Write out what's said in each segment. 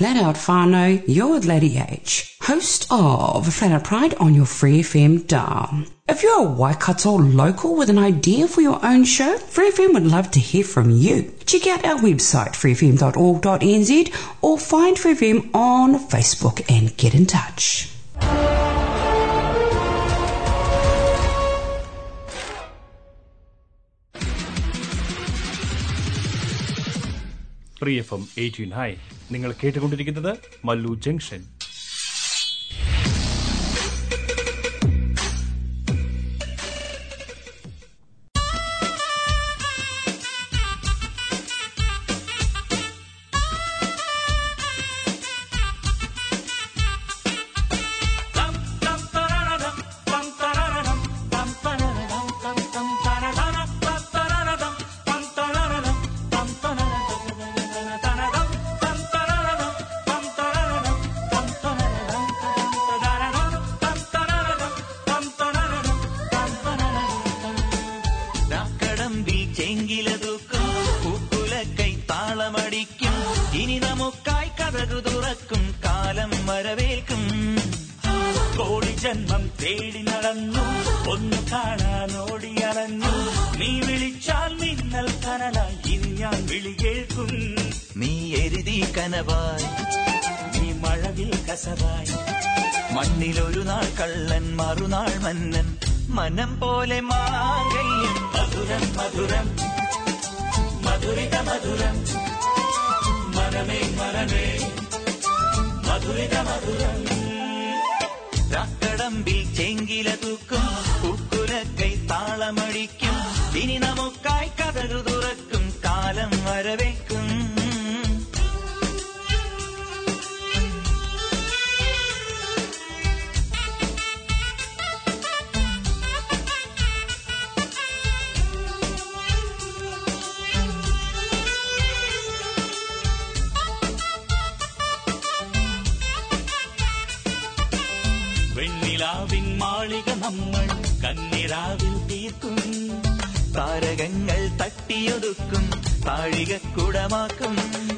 Let out Farno, you're Lady H, host of Flatout Pride on your Free FM dial. If you're a Waikato local with an idea for your own show, Free FM would love to hear from you. Check out our website, freefm.org.nz, or find Free FM on Facebook and get in touch. Free FM 18 നിങ്ങൾ കേട്ടുകൊണ്ടിരിക്കുന്നത് Mallu junction. മണ്ണിലൊരു നാൾ കള്ളൻ മറുനാൾ മന്നൻ. മനം പോലെ മാകല്യം മധുരം മധുരം. മധുരിത മധുരം. മനമേ മനമേ. മധുരിത മധുരം. കടമ്പിൽ ചെങ്കില തൂക്കും കുക്കുലക്കൈ താളമടിക്കും. ഇനി നമുക്കായി കഥകൾ തുറക്കും കാലം വരവേക്കും നമ്മൾ കന്നിരാവിൽ തീർക്കും. താരകങ്ങൾ തട്ടിയൊതുക്കും താഴികക്കുടമാക്കും.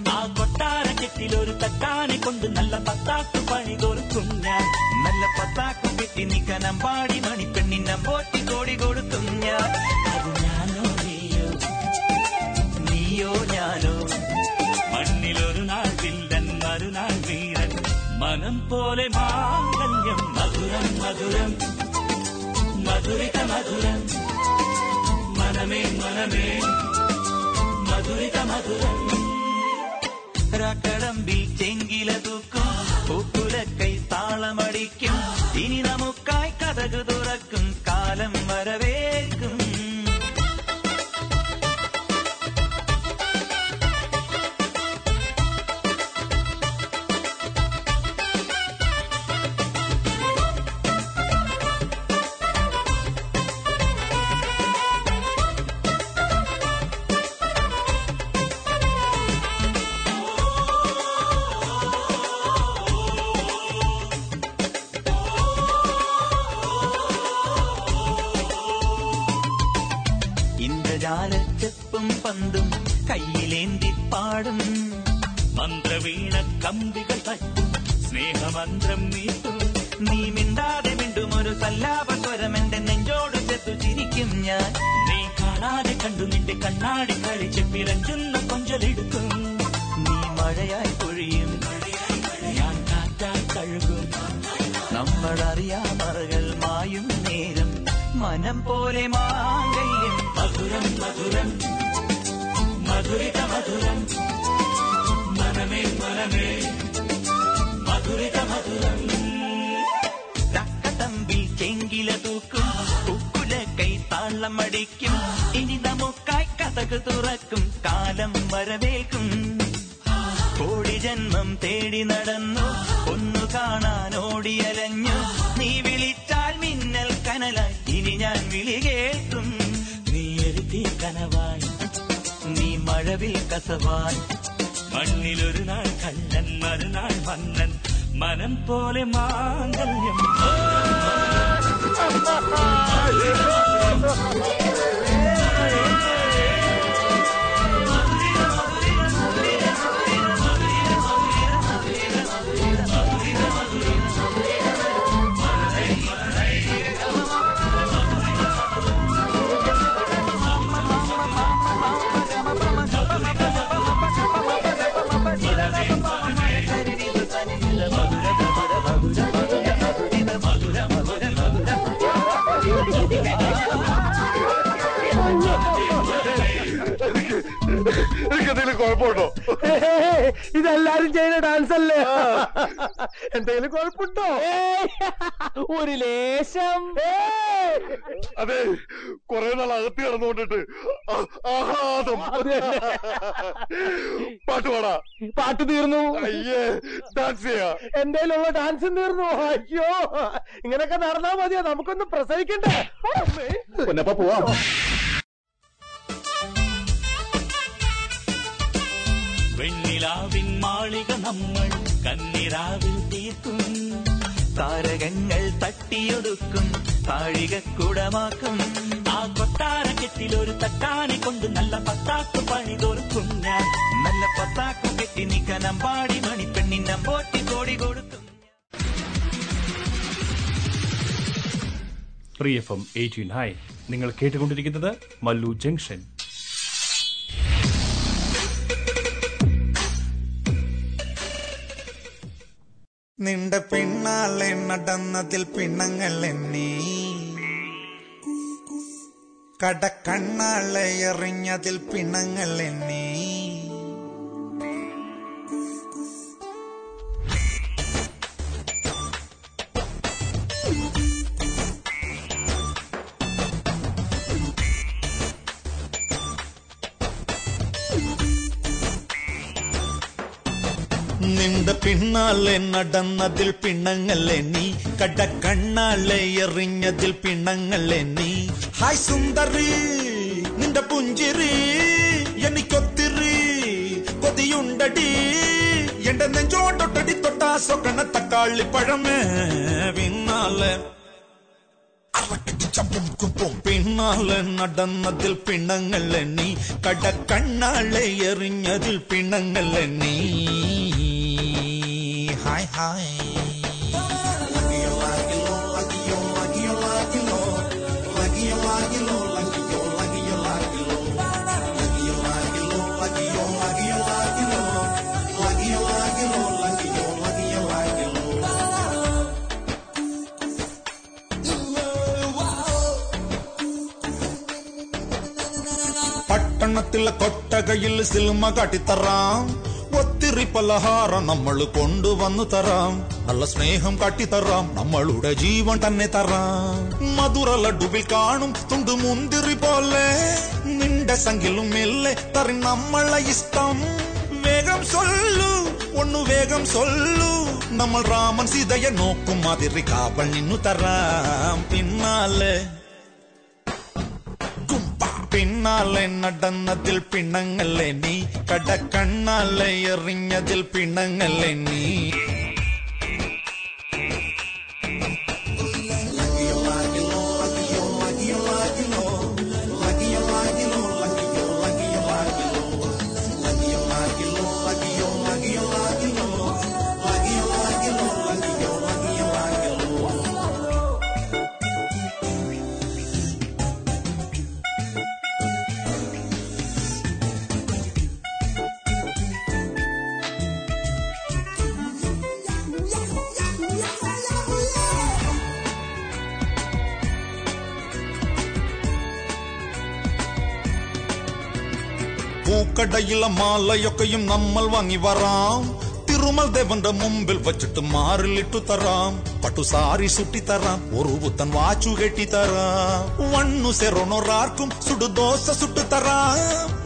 ആ കൊട്ടാര കെട്ടിലൊരു തട്ടാനെ കൊണ്ട് നല്ല പത്താക്കു പണി തോർക്കും ഞാൻ നല്ല പത്താക്കു കെട്ടി നിക്കനം പാടി മണിപ്പെണ്ണിനം പോറ്റി കോടി കൊടുക്കും ഞാൻ. അത് ഞാനോ നീയോ? നീയോ ഞാനോ? മണ്ണിലൊരു നാൾ വില്ലൻ മറുനാൾ വീരൻ. മനം പോലെ മാംഗല്യം മധുരം മധുരം. മധുരിത മധുരം മനമേ മനമേ മധുരിത മധുരം കടമ്പിൽ ചെങ്കില തൂക്കും പൂക്കുലക്കൈ താളമടിക്കും ഇനി നമുക്കായി കഥകു തുറക്കും കാലം വരവേൽക്കും പിറഞ്ചുന്ന നീ മഴയായി പൊഴിയും. ഞാൻ കാറ്റായി കഴുകും. നമ്മളറിയാമറകൾ മായും നേരം. മനം പോലെ മാങ്കല്യം മധുരം മധുരം. മധുരിത മധുരം. മനമേ മനമേ. മധുരിത മധുരം. തക്കതമ്പിൽ ചെങ്കില തൂക്കും. ഉക്കുല കൈ താളം അടിക്കും. ഇനി നമുക്കായി കഥകു തുറക്കും. കാലം വരവേൽക്കും. കോടി ജന്മം തേടി നടന്നു. ഒന്നു കാണാൻ ഓടിയലഞ്ഞു നീ വിളിച്ചാൽ മിന്നൽ കനലായി. ഇനി ഞാൻ വിളി കേൾക്കും. നീ എഴുതി കനവായി. നീ മഴവിൽ കസവായി. മണ്ണിലൊരു നാൾ കല്ലൻ മറുനാൾ വന്നൻ മനം പോലെ മാംഗല്യം. ഇതെല്ലാരും ചെയ്യുന്ന ഡാൻസ് അല്ലേ എന്തെങ്കിലും കുഴപ്പമുണ്ടോ? ഒരു ലേശം. അതെ കുറെ നാൾ അകത്ത് കിടന്നുകൊണ്ടിട്ട് ആ- ആഹ്ലാദം പാട്ട് പാടാ. പാട്ട് തീർന്നു. അയ്യേ ഡാൻസ് ചെയ്യാ. എന്റെ ഉള്ള ഡാൻസ് തീർന്നു. അയ്യോ ഇങ്ങനൊക്കെ നടന്നാ മതിയോ? നമുക്കൊന്ന് പ്രസവിക്കണ്ടേ? പോവാം. വെണ്ണിലാവിൻ മാളിക നമ്മൾ കന്നിരാവിൽ തീർക്കും. താരകങ്ങൾ തട്ടിയൊടുക്കും താഴികക്കുടമാക്കും. ആ കൊട്ടാരക്കെട്ടിൽ ഒരു തട്ടാനെ കൊണ്ട് നല്ല പത്താക്ക് പണി തോർക്കും ഞാൻ. നല്ല പത്താക്കു കെട്ടി നിക്കനം പാടി മണിപ്പെണ്ണിന്റെ പോട്ടി കോടി കൊടുക്കും free F M eighteen hi നിങ്ങൾ കേട്ടുകൊണ്ടിരിക്കുന്നത് മല്ലു ജംഗ്ഷൻ. നിന്റെ പിന്നാലെ നടന്നതിൽ പിണ്ണങ്ങൾ എണ്ണി കടക്കണ്ണാളെ എറിഞ്ഞതിൽ പിണങ്ങൾ എണ്ണി നിന്റെ പിന്നാലെ നടന്നതിൽ പിണങ്ങളെ നീ? കടക്കണ്ണാളെ എറിഞ്ഞതിൽ പിണങ്ങളെ നീ? ഹായ് സുന്ദരി നിന്റെ പുഞ്ചിരി എനിക്കൊത്തിരി കൊതിയുണ്ടടി. എന്റെ നെഞ്ചോട്ടൊട്ടടി തൊട്ടാ സ്വകണ തക്കാളി പഴമേ പിന്നാലെ. പിന്നാലെ നടന്നതിൽ പിണങ്ങളെ നീ? കടക്കണ്ണാളെ എറിഞ്ഞതിൽ പിണങ്ങളെ നീ? high, high. பட்டணத்தில் கொட்டகையில் சிலும காட்டித்தரான் ഒത്തിരി പലഹാരം നമ്മൾ കൊണ്ടുവന്നു തരാം നല്ല സ്നേഹം കാട്ടിത്തറാം നമ്മളുടെ ജീവൻ തന്നെ തരാം മധുര ലഡുവിൽ കാണും തുണ്ടു മുന്തിരി പോലെ നിന്റെ സംഖിലും മെല്ലെ തറി നമ്മളെ ഇഷ്ടം വേഗം സൊല്ലു ഒന്നു വേഗം സൊല്ലു നമ്മൾ രാമൻ സീതയെ നോക്കും മാതിരി കാവൽ നിന്നു തരാം പിന്നാലെ കുമ്പ. പിന്നാലെ നടന്നതിൽ പിണങ്ങല്ലേ നീ? കടക്കണ്ണാലെ എറിഞ്ഞതിൽ പിണങ്ങല്ലേ നീ? പൂക്കടയിലെ മാലയൊക്കെയും നമ്മൾ വാങ്ങി വരാം തിരുമൽ ദേവന്റെ മുമ്പിൽ വച്ചിട്ട് മാറിലിട്ടു തരാം പട്ടുസാരി സുട്ടിത്തരാം ഒരു പുത്തൻ വാച്ചു കെട്ടിത്തരാം വണ്ണു സെറോണൊരാർക്കും സുടുദോശ സുട്ടു തരാം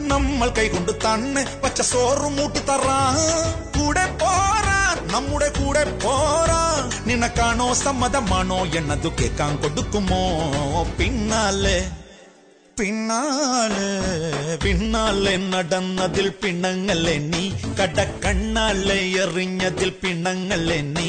നമ്മൾ കൈകൊണ്ട് തന്നെ പച്ച സോറ് മൂട്ടി തരാം കൂടെ പോരാ നമ്മുടെ കൂടെ പോരാ നിനക്കാണോ സമ്മതമാണോ എന്നതു കേക്കാൻ കൊടുക്കുമോ പിന്നാലെ പിന്നാലെ പിന്നാലെ നടന്നതിൽ പിണങ്ങല്ലേ നീ? കടക്കണ്ണാലെ എറിഞ്ഞതിൽ പിണങ്ങല്ലേ നീ?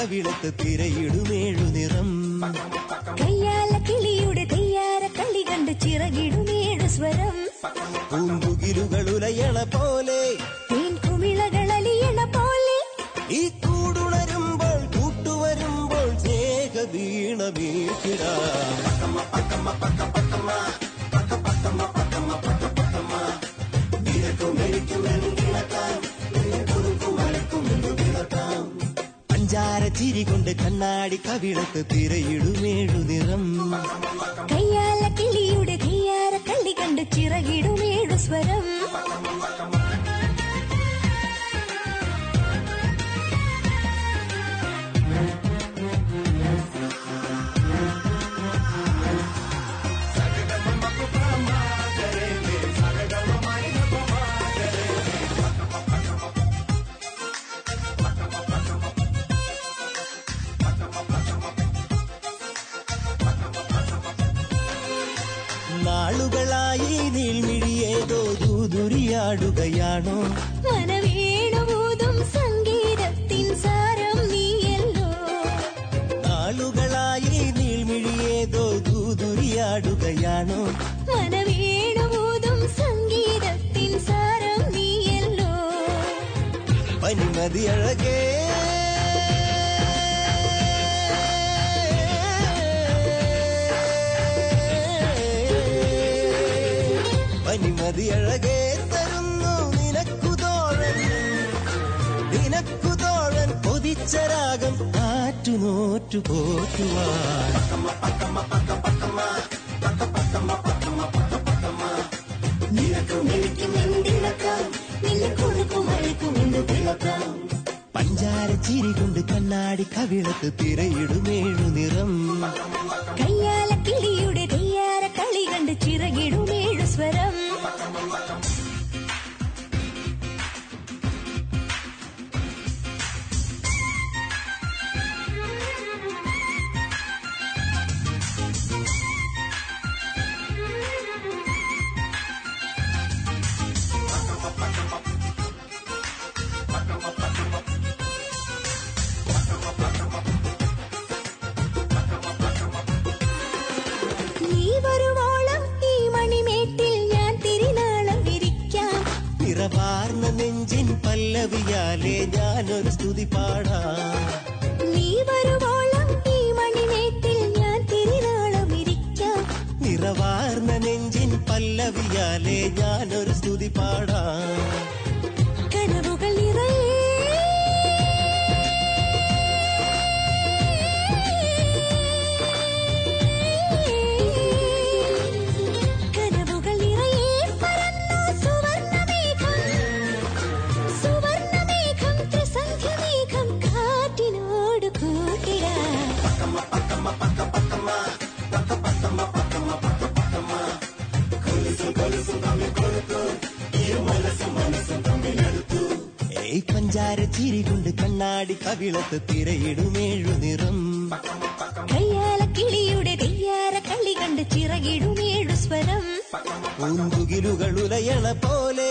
കവിളത്ത് തിരയിടുമേഴു നിറം. കയ്യാല കിളിയുടെ തെയ്യാര കളി കണ്ട് ചിറകിടുമേഴു സ്വരം. പൂമ്പുകിലുകൾ പോലെ ചിരി കൊണ്ട് കണ്ണാടി കവിളത്ത് തിരയിടുമേഴു നിറം. കയ്യാല കിളിയുടെ കയ്യാര കള്ളി കണ്ട് ചിറകിടുമേഴു സ്വരം. നീൾമിഴിയേതോ ദൂതുരിയാടുകയാണോ മനവേണുകൂതും സംഗീതത്തിൻ സാരം നീയല്ലോ നാളുകളായി നീൾമിഴിയേതോ കുതിരിയാടുകയാണോ മനവേണുകൂതും സംഗീതത്തിൻ സാരം നീയല്ലോ പനിമതി അഴകേ അഴകേ തരുന്നു നിനക്കുതോഴൻ. നിനക്കുതോഴൻ പൊതിച്ച രാഗം ആറ്റുനോറ്റു പോറ്റുവാൻ. പഞ്ചാര ചിരി കൊണ്ട് കണ്ണാടി കവിളത്ത് തിരയിടുമേഴു നിറം. കയ്യാല കിളിയുടെ തെയ്യാര കളി കണ്ട് ചിറകിടുമേഴു സ്വരം. പല്ലവിയാലെ ഞാനൊരു സ്തുതി പാടാ. നീ വരുവോളം ഈ മണിമേട്ടിൽ ഞാൻ തിരിനാളം ഇരിക്കാം നിറവാർന്ന നെഞ്ചിൻ പല്ലവിയാലേ ഞാനൊരു സ്തുതി പാടാം. പഞ്ചാര ചിരി കൊണ്ട് കണ്ണാടി കവിളത്ത് തിരയിടുമേഴു നിറം. കയ്യാല കിളിയുടെ കയ്യാര കളി കണ്ട് ചിറകിടുമേഴു സ്വരം. പൂന്തുകിലുകൾ ഉലയണ പോലെ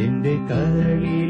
എന്റെ കരളിൽ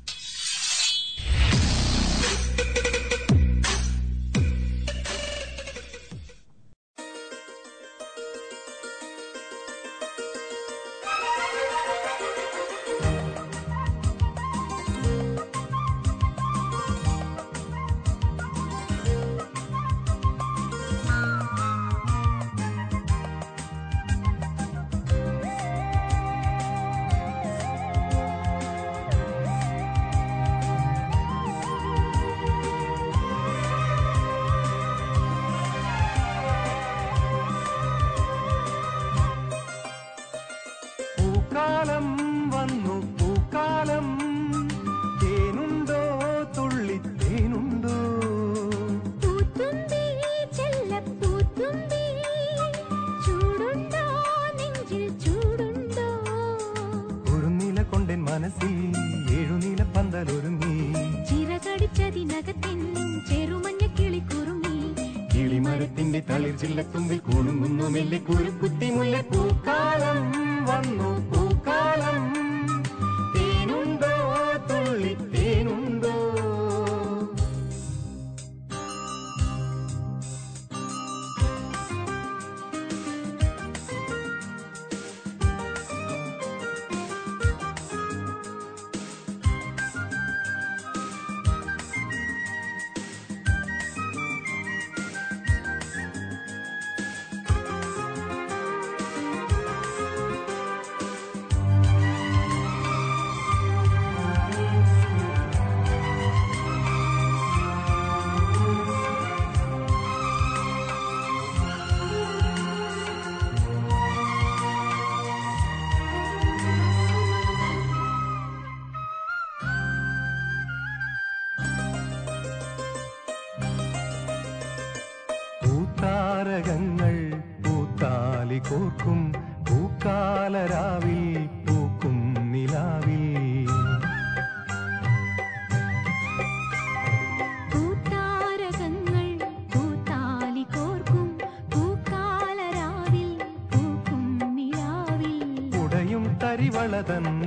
than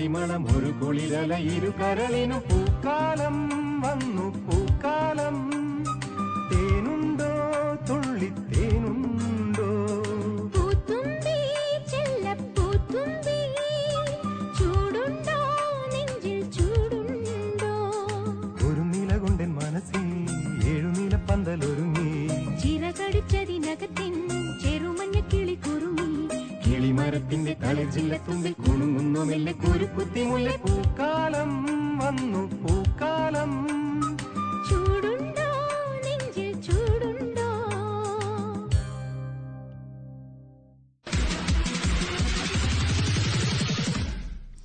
பரிமளம் ஒரு குளிரலை இரு கரலினும்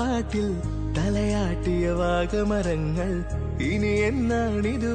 പാട്ടിൽ തലയാട്ടിയ വാഗമരങ്ങൾ ഇനി എന്നാണിത്?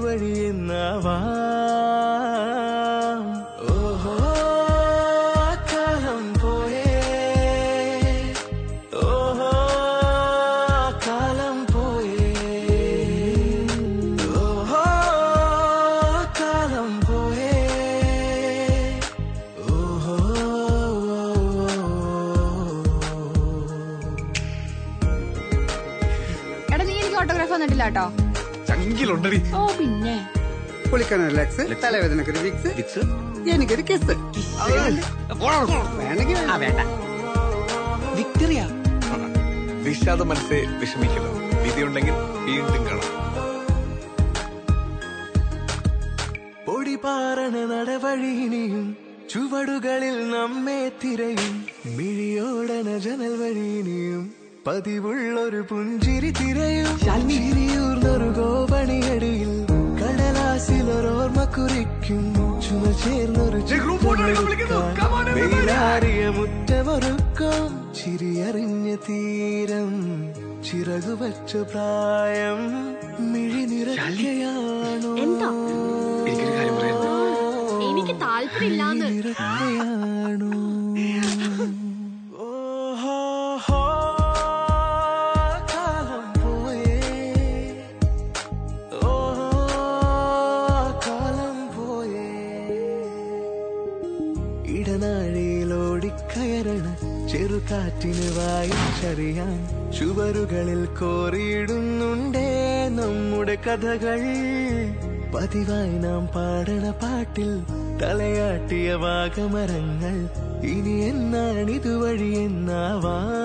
ലക്സ് തലവേദനക്ക് ഒരു വിക്സ് എനിക്കൊരു കിസ് വേണമെങ്കിൽ വേണ്ട. വിക്ടറിയ വിഷാദ മനസ്സെ വിഷമിക്കണം വിധിയുണ്ടെങ്കിൽ വീണ്ടും കാണാം. പൊടിപാറണ നടവഴിയിനിയും ചുവടുകളിൽ നമ്മെ തിരയും. മിഴിയോടന ജനൽ വഴിയിനിയും പതിവുള്ളൊരു പുഞ്ചിരി തിരയും. ചിരിയൂർന്നൊരു ഗോപണിയടിയിൽ കുറിക്കും. ചേർന്നൊരു വെയിലാറിയ മുറ്റമൊരുക്കം ചിരിയറിഞ്ഞ തീരം. ചിറകുവച്ച പ്രായം. മിഴി എന്താ? എനിക്ക് താല്പര്യമില്ലാന്ന്. വായിച്ചറിയാൻ ചുവരുകളിൽ കോറിയിടുന്നുണ്ടേ നമ്മുടെ കഥകൾ. പതിവായി നാം പാടണ പാട്ടിൽ തലയാട്ടിയ വാഗമരങ്ങൾ. ഇനി എന്നാണിതുവഴി എന്നാവാം?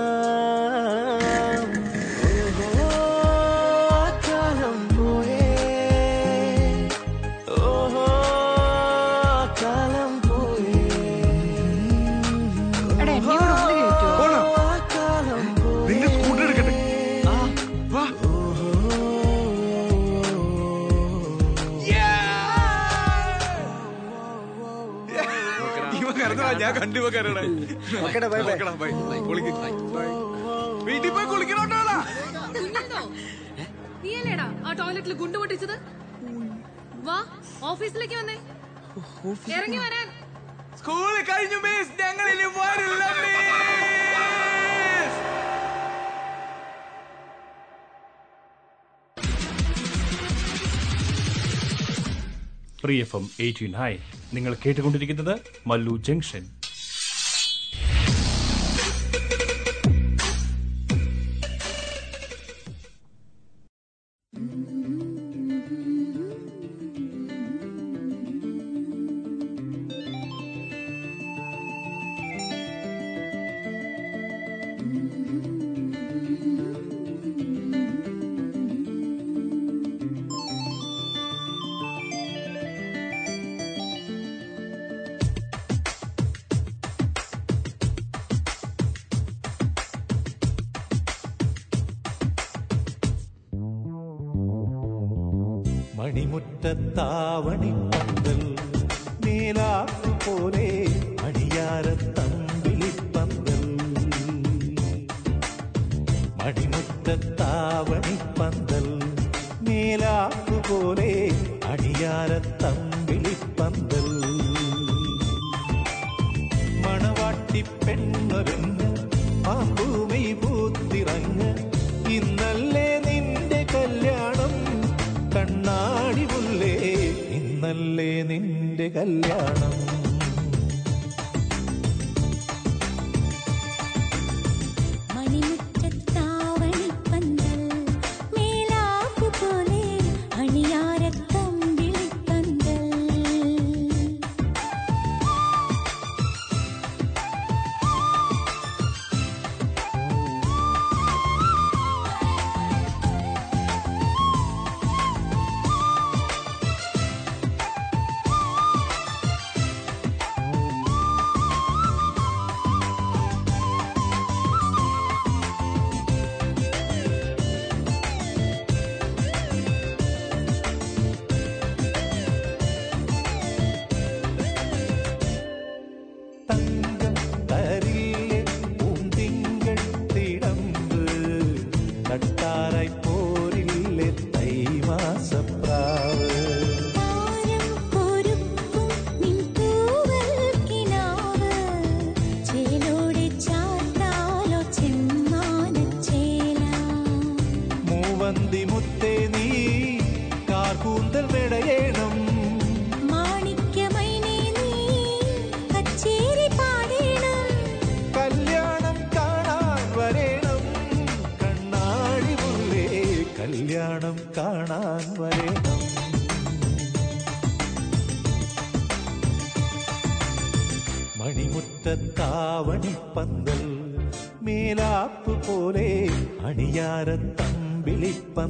ഓക്കെടാ, bye. കുളിക്ക്. വീട്ടിൽ പോയി കുളിക്കണോട്ടാ നീയല്ലേടാ ആ ടോയ്ലറ്റിൽ ഗുണ്ട് പൊട്ടിച്ചത്? വാ ഓഫീസിലേക്ക് വന്നേ. ഇറങ്ങി വരാൻ. സ്കൂൾ കഴിഞ്ഞു മിസ്. ഞങ്ങൾ ഇനി വരില്ല എഫ് എം എയ്റ്റീൻ ഹൈ നിങ്ങൾ കേട്ടുകൊണ്ടിരിക്കുന്നത് Mallu junction.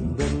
Sunderland.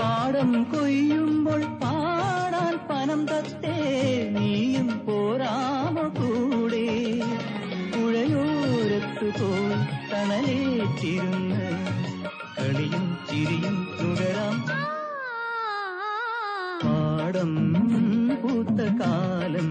பாடம் கொய்யுമ്പോൾ പാടാൻ പണം തത്തേ നീയും പോരാമോ കൂടെ പുഴയോരത്തു പോയി തണലേറ്റിരുന്ന് കളിയും ചിരിയും തുടരാം പാടം പൂത്ത കാലം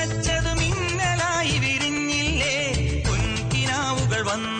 പച്ചതു മിന്നലായി വിരിഞ്ഞില്ലേ? പൊൻകിനാവുകൾ വന്നു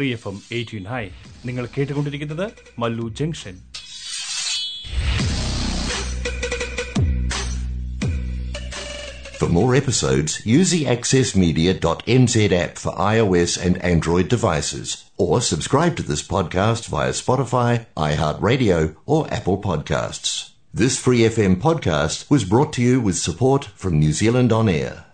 Free F M eighteen hi നിങ്ങൾ കേട്ടുകൊണ്ടിരിക്കുന്നത് Mallu junction For more episodes, use the accessmedia.nz app for iOS and Android devices, or subscribe to this podcast via Spotify, iHeartRadio, or Apple Podcasts. This Free FM podcast was brought to you with support from New Zealand On Air.